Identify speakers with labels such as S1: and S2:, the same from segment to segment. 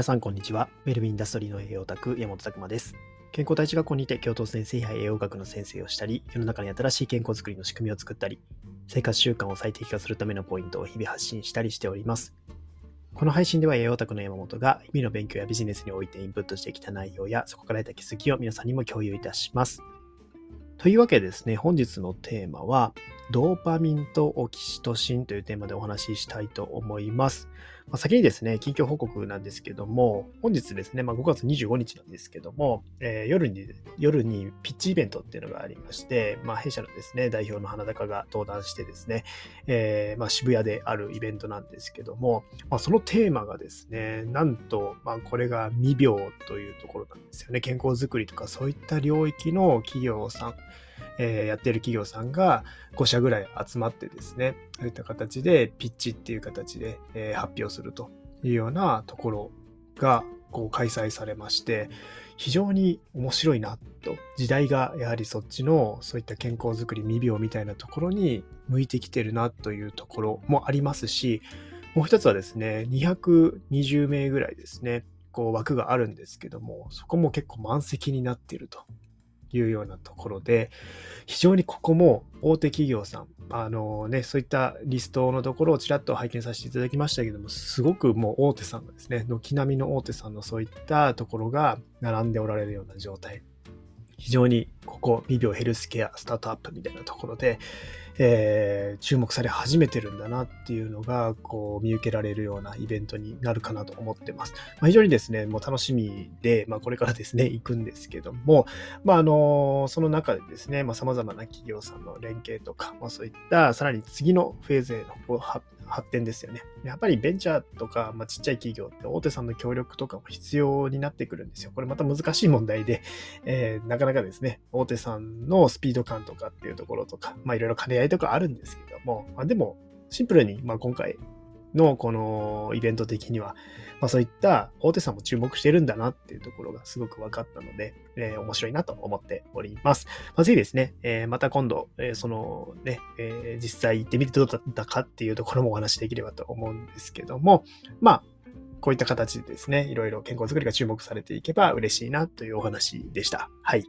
S1: 皆さん、こんにちは。ウェルビーインダストリーの栄養オタク、山本拓馬です。健康第一学校にて、教頭先生や栄養学の先生をしたり、世の中に新しい健康づくりの仕組みを作ったり、生活習慣を最適化するためのポイントを日々発信したりしております。この配信では栄養オタクの山本が日々の勉強やビジネスにおいてインプットしてきた内容や、そこから得た気づきを皆さんにも共有いたします。というわけでですね、本日のテーマは、ドーパミンとオキシトシンというテーマでお話ししたいと思います。まあ、先にですね、近況報告なんですけども、本日ですね、まあ、5月25日なんですけども、えー、夜に、夜にピッチイベントっていうのがありまして、まあ、弊社のですね、代表の花高が登壇してですね、えー、まあ、渋谷であるイベントなんですけども、まあ、そのテーマがですね、なんと、まあ、これが未病というところなんですよね。健康づくりとかそういった領域の企業さん、えー、やってる企業さんが5社ぐらい集まってですね、そういった形でピッチっていう形で、えー、発表するというようなところがこう開催されまして、非常に面白いなと、時代がやはりそっちのそういった健康づくり、未病みたいなところに向いてきてるなというところもありますし、もう一つはですね、220名ぐらいですね、こう枠があるんですけども、そこも結構満席になっていると。いうようなところで、非常にここも大手企業さん、あのね、そういったリストのところをちらっと拝見させていただきましたけども、すごくもう大手さんがですね、軒並みの大手さんのそういったところが並んでおられるような状態。非常にここ、未病ヘルスケアスタートアップみたいなところで、えー、注目され始めてるんだなっていうのが、こう、見受けられるようなイベントになるかなと思ってます。まあ、非常にですね、もう楽しみで、まあ、これからですね、行くんですけども、まあ、あの、その中でですね、まあ、様々な企業さんの連携とか、まあ、そういった、さらに次のフェーズへの発展ですよね。やっぱりベンチャーとか、まあ、ちっちゃい企業って大手さんの協力とかも必要になってくるんですよ。これまた難しい問題で、えー、なかなかですね、大手さんのスピード感とかっていうところとか、まあいろいろ兼ね合いとかあるんですけども、まあ、でもシンプルに、まあ、今回のこのイベント的には、まあ、そういった大手さんも注目してるんだなっていうところがすごく分かったので、えー、面白いなと思っております。まあ、ぜひですね、えー、また今度、えー、そのね、え実際行ってみてどうだったかっていうところもお話しできればと思うんですけども、まあ、こういった形でですね、いろいろ健康づくりが注目されていけば嬉しいなというお話でした。はい。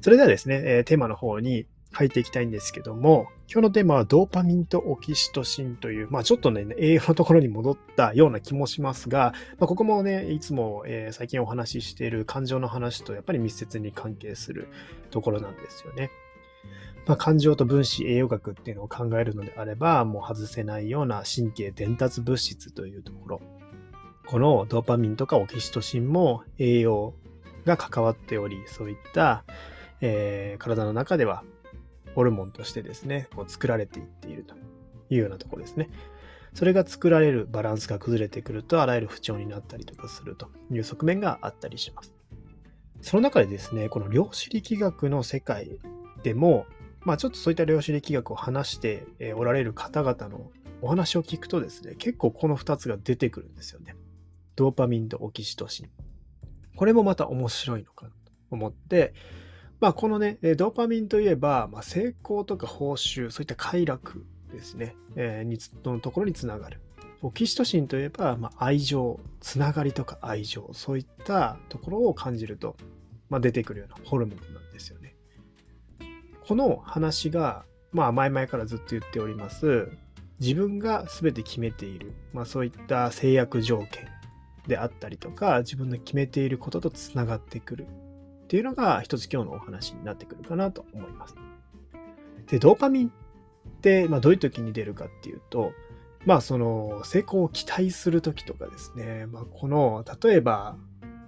S1: それではですね、えテーマの方に書いていきたいんですけども、今日のテーマはドーパミンとオキシトシンという、まあちょっとね、栄養のところに戻ったような気もしますが、まあ、ここもね、いつも、えー、最近お話ししている感情の話とやっぱり密接に関係するところなんですよね。まあ、感情と分子栄養学っていうのを考えるのであれば、もう外せないような神経伝達物質というところ。このドーパミンとかオキシトシンも栄養が関わっており、そういった、えー、体の中ではホルモンとしてですね、こう作られていっているというようなところですね。それが作られるバランスが崩れてくると、あらゆる不調になったりとかするという側面があったりします。その中でですね、この量子力学の世界でも、まあちょっとそういった量子力学を話しておられる方々のお話を聞くとですね、結構この2つが出てくるんですよね。ドーパミンとオキシトシン。これもまた面白いのかなと思って、まあ、このね、ドーパミンといえば、まあ、成功とか報酬、そういった快楽ですね、えー、にのところにつながる。オキシトシンといえば、まあ、愛情、つながりとか愛情、そういったところを感じると、まあ、出てくるようなホルモンなんですよね。この話が、まあ、前々からずっと言っております、自分が全て決めている、まあ、そういった制約条件であったりとか、自分の決めていることとつながってくる。っていうのが一つ今日のお話になってくるかなと思います。で、ドーパミンって、まあ、どういう時に出るかっていうと、まあその成功を期待する時とかですね、まあ、この例えば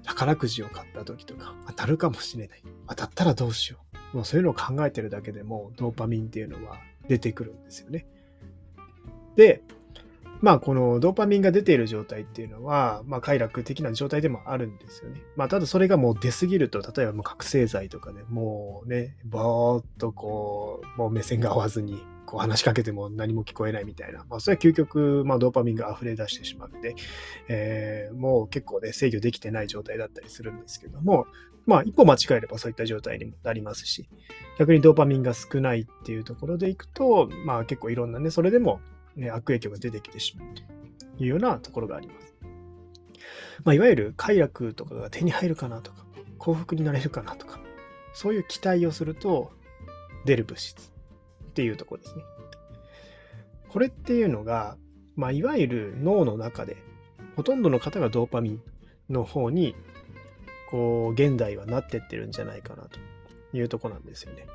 S1: 宝くじを買った時とか当たるかもしれない。当たったらどうしよう。もうそういうのを考えてるだけでもドーパミンっていうのは出てくるんですよね。で、まあ、このドーパミンが出ている状態っていうのは、まあ、快楽的な状態でもあるんですよね。まあ、ただそれがもう出すぎると、例えばもう覚醒剤とかでもうね、ぼーっとこう、もう目線が合わずに、こう話しかけても何も聞こえないみたいな、まあ、それは究極、まあ、ドーパミンが溢れ出してしまって、えー、もう結構ね、制御できてない状態だったりするんですけども、まあ、一歩間違えればそういった状態にもなりますし、逆にドーパミンが少ないっていうところでいくと、まあ、結構いろんなね、それでもね、悪影響が出てきてしまうというようなところがあります。まあ、いわゆる快楽とかが手に入るかなとか、幸福になれるかなとか、そういう期待をすると出る物質っていうところですね。これっていうのが、まあ、いわゆる脳の中で、ほとんどの方がドーパミンの方に、こう、現代はなってってるんじゃないかなというとこなんですよね。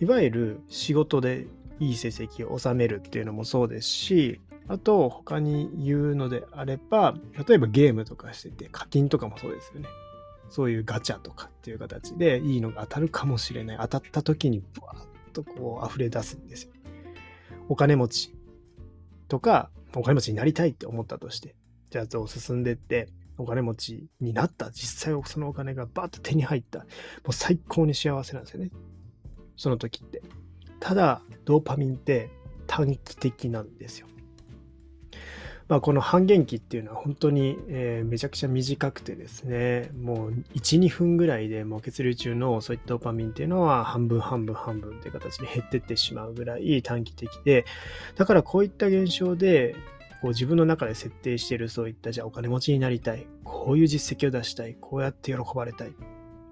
S1: いわゆる仕事でいい成績を収めるっていうのもそうですし、あと他に言うのであれば、例えばゲームとかしてて課金とかもそうですよね。そういうガチャとかっていう形でいいのが当たるかもしれない。当たった時にブワーッとこう溢れ出すんですよ。お金持ちとか、お金持ちになりたいって思ったとして、じゃあ進んでって、お金持ちになった。実際そのお金がバーッと手に入った。もう最高に幸せなんですよね。その時って。ただ、ドーパミンって短期的なんですよ。まあ、この半減期っていうのは本当に、え、めちゃくちゃ短くてですね、もう1、2分ぐらいでもう血流中のそういったドーパミンっていうのは半分半分半分という形で減ってってしまうぐらい短期的で、だからこういった現象で、こう自分の中で設定しているそういったじゃあお金持ちになりたい、こういう実績を出したい、こうやって喜ばれたいっ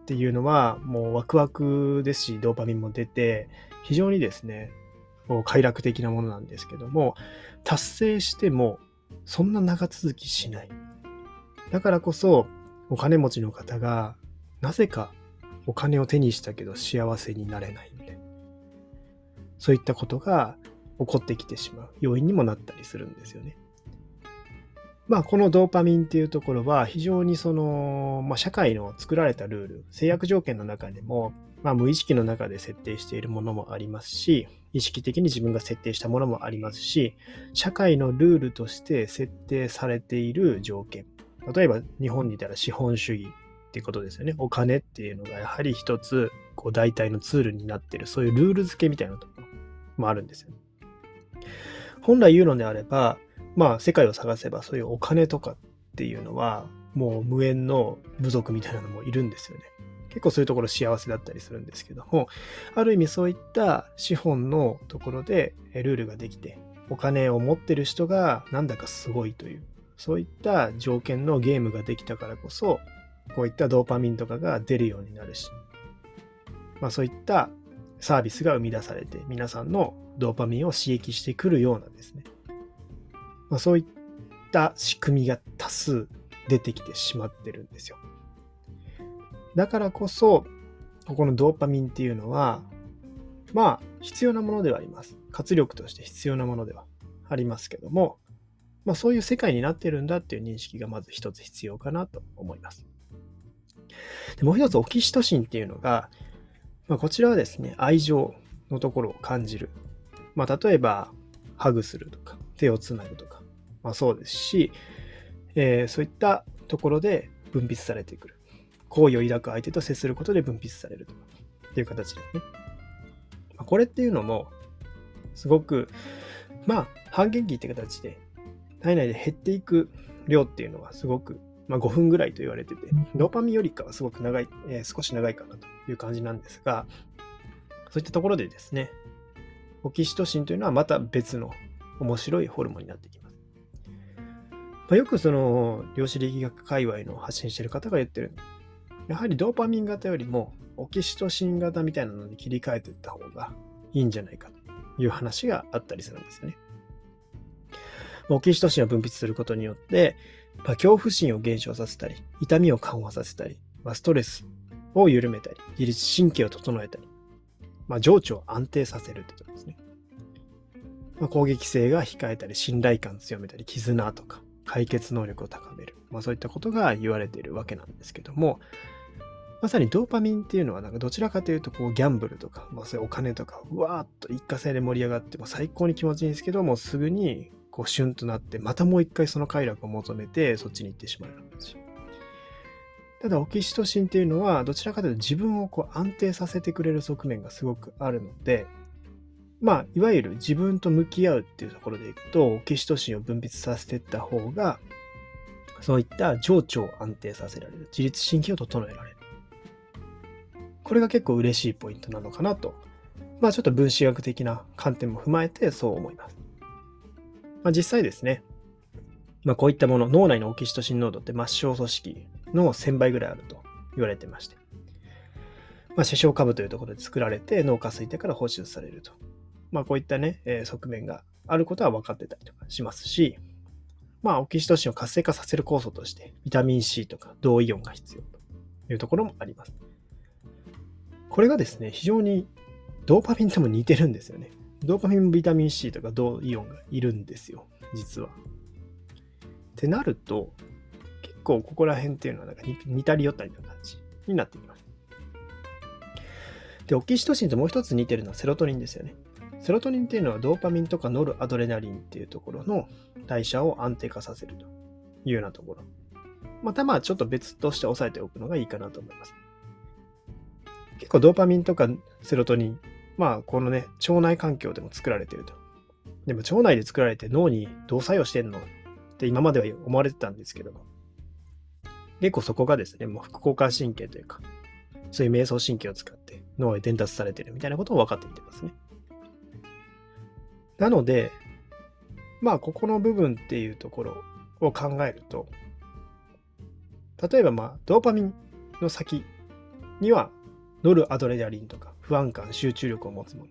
S1: ていうのはもうワクワクですし、ドーパミンも出て、非常にですね、快楽的なものなんですけども、達成してもそんな長続きしない。だからこそ、お金持ちの方が、なぜかお金を手にしたけど幸せになれないんで、そういったことが起こってきてしまう要因にもなったりするんですよね。まあ、このドーパミンっていうところは非常にその、まあ、社会の作られたルール、制約条件の中でも、まあ、無意識の中で設定しているものもありますし、意識的に自分が設定したものもありますし、社会のルールとして設定されている条件。例えば日本にいたら資本主義っていうことですよね。お金っていうのがやはり一つ、こう代替のツールになってる、そういうルール付けみたいなところもあるんですよ。本来言うのであれば、まあ世界を探せばそういうお金とかっていうのはもう無縁の部族みたいなのもいるんですよね。結構そういうところ幸せだったりするんですけども、ある意味そういった資本のところでルールができて、お金を持ってる人がなんだかすごいという、そういった条件のゲームができたからこそ、こういったドーパミンとかが出るようになるし、まあそういったサービスが生み出されて、皆さんのドーパミンを刺激してくるようなですね、まあ、そういった仕組みが多数出てきてしまってるんですよ。だからこそ、ここのドーパミンっていうのは、まあ、必要なものではあります。活力として必要なものではありますけども、まあ、そういう世界になってるんだっていう認識がまず一つ必要かなと思います。でもう一つ、オキシトシンっていうのが、まあ、こちらはですね、愛情のところを感じる。まあ、例えば、ハグするとか、手をつなぐとか、まあ、そうですし、えー、そういったところで分泌されてくる。好意を抱く相手と接することで分泌されるとかっていう形ですね。まあ、これっていうのも、すごく、まあ、半減期って形で、体内で減っていく量っていうのはすごく、まあ、5分ぐらいと言われてて、ドーパミンよりかはすごく長い、えー、少し長いかなという感じなんですが、そういったところでですね、オキシトシンというのはまた別の面白いホルモンになってきます。まあ、よくその量子力学界隈の発信してる方が言ってるやはりドーパミン型よりもオキシトシン型みたいなのに切り替えていった方がいいんじゃないかという話があったりするんですよね。オキシトシンを分泌することによって、まあ、恐怖心を減少させたり、痛みを緩和させたり、まあ、ストレスを緩めたり、自律神経を整えたり、まあ、情緒を安定させるってことですね。まあ、攻撃性が控えたり、信頼感強めたり、絆とか、解決能力を高める。まあ、そういったことが言われているわけなんですけども、まさにドーパミンっていうのは、なんかどちらかというと、こう、ギャンブルとか、まあ、そういうお金とか、うわーっと一過性で盛り上がって、も最高に気持ちいいんですけど、もうすぐに、こう、シュンとなって、またもう一回その快楽を求めて、そっちに行ってしまうような感じ。ただ、オキシトシンっていうのは、どちらかというと自分をこう安定させてくれる側面がすごくあるので、まあ、いわゆる自分と向き合うっていうところでいくと、オキシトシンを分泌させていった方が、そういった情緒を安定させられる。自律神経を整えられる。これが結構嬉しいポイントなのかなと。まあちょっと分子学的な観点も踏まえてそう思います。まあ実際ですね、まあ、こういったもの、脳内のオキシトシン濃度って末梢組織の1000倍ぐらいあると言われてまして、まあ、視床下部というところで作られて脳下垂体から放出されると。まあ、こういったね、えー、側面があることは分かってたりとかしますし、まあ、オキシトシンを活性化させる酵素として、ビタミン C とか銅イオンが必要というところもあります。これがですね、非常にドーパミンとも似てるんですよね。ドーパミン、ビタミン C とか銅イオンがいるんですよ、実は。ってなると、結構ここら辺っていうのはなんか似たり寄ったりな感じになってきます。で、オキシトシンともう一つ似てるのはセロトニンですよね。セロトニンっていうのはドーパミンとかノルアドレナリンっていうところの代謝を安定化させるというようなところ。またまあちょっと別として押さえておくのがいいかなと思います。結構ドーパミンとかセロトニン、まあこのね、腸内環境でも作られてると。でも腸内で作られて脳にどう作用してんの？って今までは思われてたんですけども、結構そこがですね、もう副交感神経というか、そういう瞑想神経を使って脳へ伝達されてるみたいなことも分かってきてますね。なので、まあ、ここの部分っていうところを考えると、例えば、まあ、ドーパミンの先には、ノルアドレナリンとか不安感、集中力を持つもの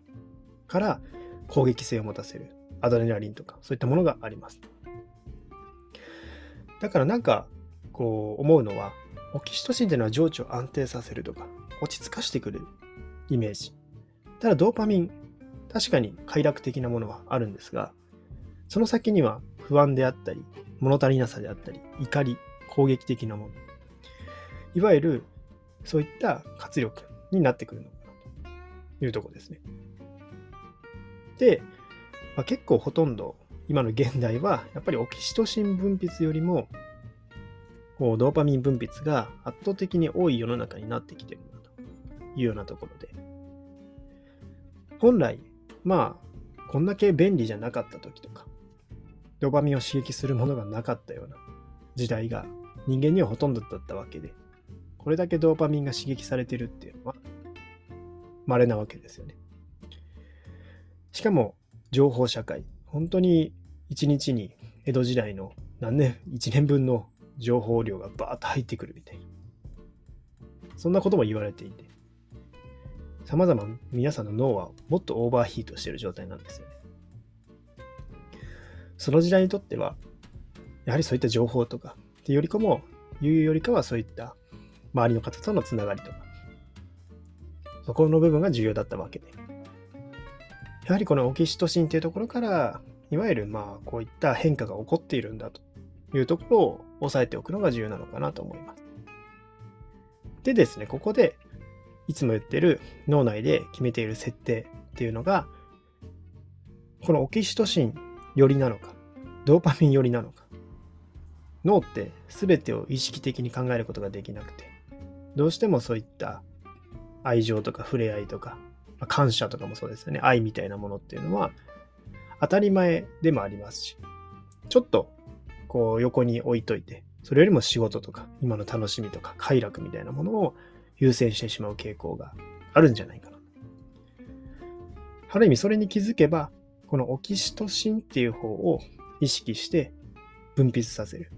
S1: から攻撃性を持たせるアドレナリンとか、そういったものがあります。だからなんか、こう思うのは、オキシトシンっていうのは情緒を安定させるとか、落ち着かしてくれるイメージ。ただドーパミン、確かに快楽的なものはあるんですが、その先には不安であったり、物足りなさであったり、怒り、攻撃的なもの。いわゆる、そういった活力になってくるのかなというとこですね。で、まあ、結構ほとんど今の現代はやっぱりオキシトシン分泌よりもこうドーパミン分泌が圧倒的に多い世の中になってきてるなというようなところで本来まあ、こんだけ便利じゃなかった時とか、ドーパミンを刺激するものがなかったような時代が人間にはほとんどだったわけで、これだけドーパミンが刺激されてるっていうのは、稀なわけですよね。しかも、情報社会。本当に一日に江戸時代の何年、1年分の情報量がバーッと入ってくるみたいな。そんなことも言われていて。様々皆さんの脳はもっとオーバーヒートしてる状態なんですよね。その時代にとっては、やはりそういった情報とかってよりかも、いうよりかはそういった周りの方とのつながりとか、そこの部分が重要だったわけで。やはりこのオキシトシンっていうところから、いわゆるまあこういった変化が起こっているんだというところを押さえておくのが重要なのかなと思います。でですね、ここでいつも言ってる脳内で決めている設定っていうのが、このオキシトシン寄りなのか、ドーパミン寄りなのか。脳って全てを意識的に考えることができなくて、どうしてもそういった愛情とか触れ合いとか、まあ、感謝とかもそうですよね。愛みたいなものっていうのは当たり前でもありますし、ちょっとこう横に置いといて、それよりも仕事とか、今の楽しみとか、快楽みたいなものを優先してしまう傾向があるんじゃないかな。ある意味それに気づけば、このオキシトシンっていう方を意識して分泌させる。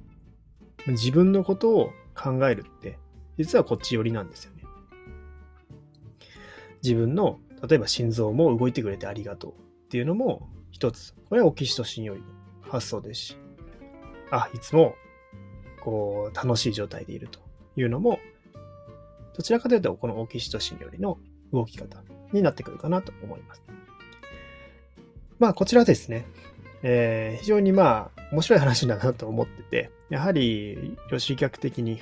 S1: 自分のことを考えるって、実はこっち寄りなんですよね。自分の、例えば心臓も動いてくれてありがとうっていうのも一つ。これはオキシトシンよりの発想ですし、あ、いつもこう楽しい状態でいるというのもどちらかというと、このオキシトシンよりの動き方になってくるかなと思います。まあ、こちらですね。えー、非常にまあ、面白い話だなと思ってて、やはり、予習逆的に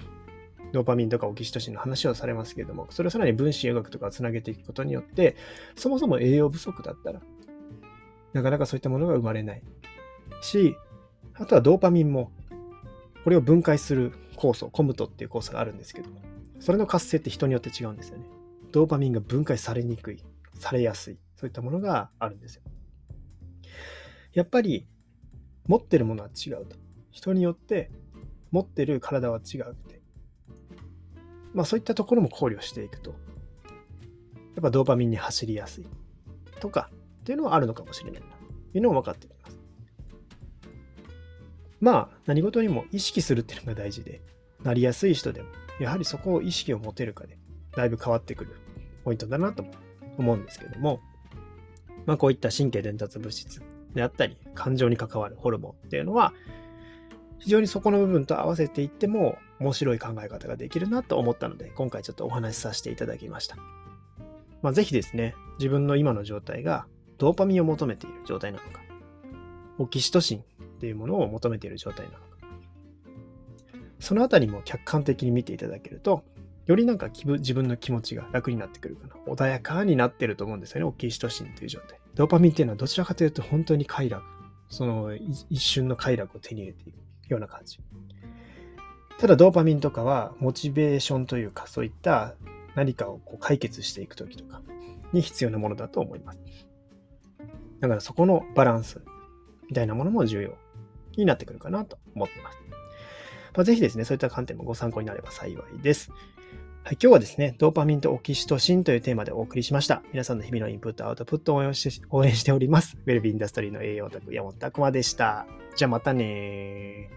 S1: ドーパミンとかオキシトシンの話をされますけれども、それをさらに分子栄学とかをつなげていくことによって、そもそも栄養不足だったら、なかなかそういったものが生まれないし、あとはドーパミンも、これを分解する酵素、コムトっていう酵素があるんですけども、それの活性って人によって違うんですよね。ドーパミンが分解されにくい、されやすい、そういったものがあるんですよ。やっぱり持ってるものは違うと。人によって持ってる体は違うって。まあそういったところも考慮していくと、やっぱドーパミンに走りやすいとかっていうのはあるのかもしれないなというのも分かってきます。まあ、何事にも意識するっていうのが大事で、なりやすい人でも、やはりそこを意識を持てるかで、だいぶ変わってくるポイントだなと思うんですけども、まあ、こういった神経伝達物質であったり、感情に関わるホルモンっていうのは、非常にそこの部分と合わせていっても面白い考え方ができるなと思ったので、今回ちょっとお話しさせていただきました。まあ、ぜひですね、自分の今の状態がドーパミンを求めている状態なのか、オキシトシンっていうものを求めている状態なのか、そのあたりも客観的に見ていただけると、よりなんか自分の気持ちが楽になってくるかな。穏やかになってると思うんですよね。オキシトシンという状態。ドーパミンっていうのはどちらかというと本当に快楽。その一瞬の快楽を手に入れていくような感じ。ただドーパミンとかはモチベーションというかそういった何かをこう解決していくときとかに必要なものだと思います。だからそこのバランスみたいなものも重要になってくるかなと思ってます。まあ、ぜひですね、そういった観点もご参考になれば幸いです。はい、今日はですね、ドーパミンとオキシトシンというテーマでお送りしました。皆さんの日々のインプット、アウトプットを応援しております。ウェルビーインダストリーの栄養卓、山本拓馬でした。じゃあまたね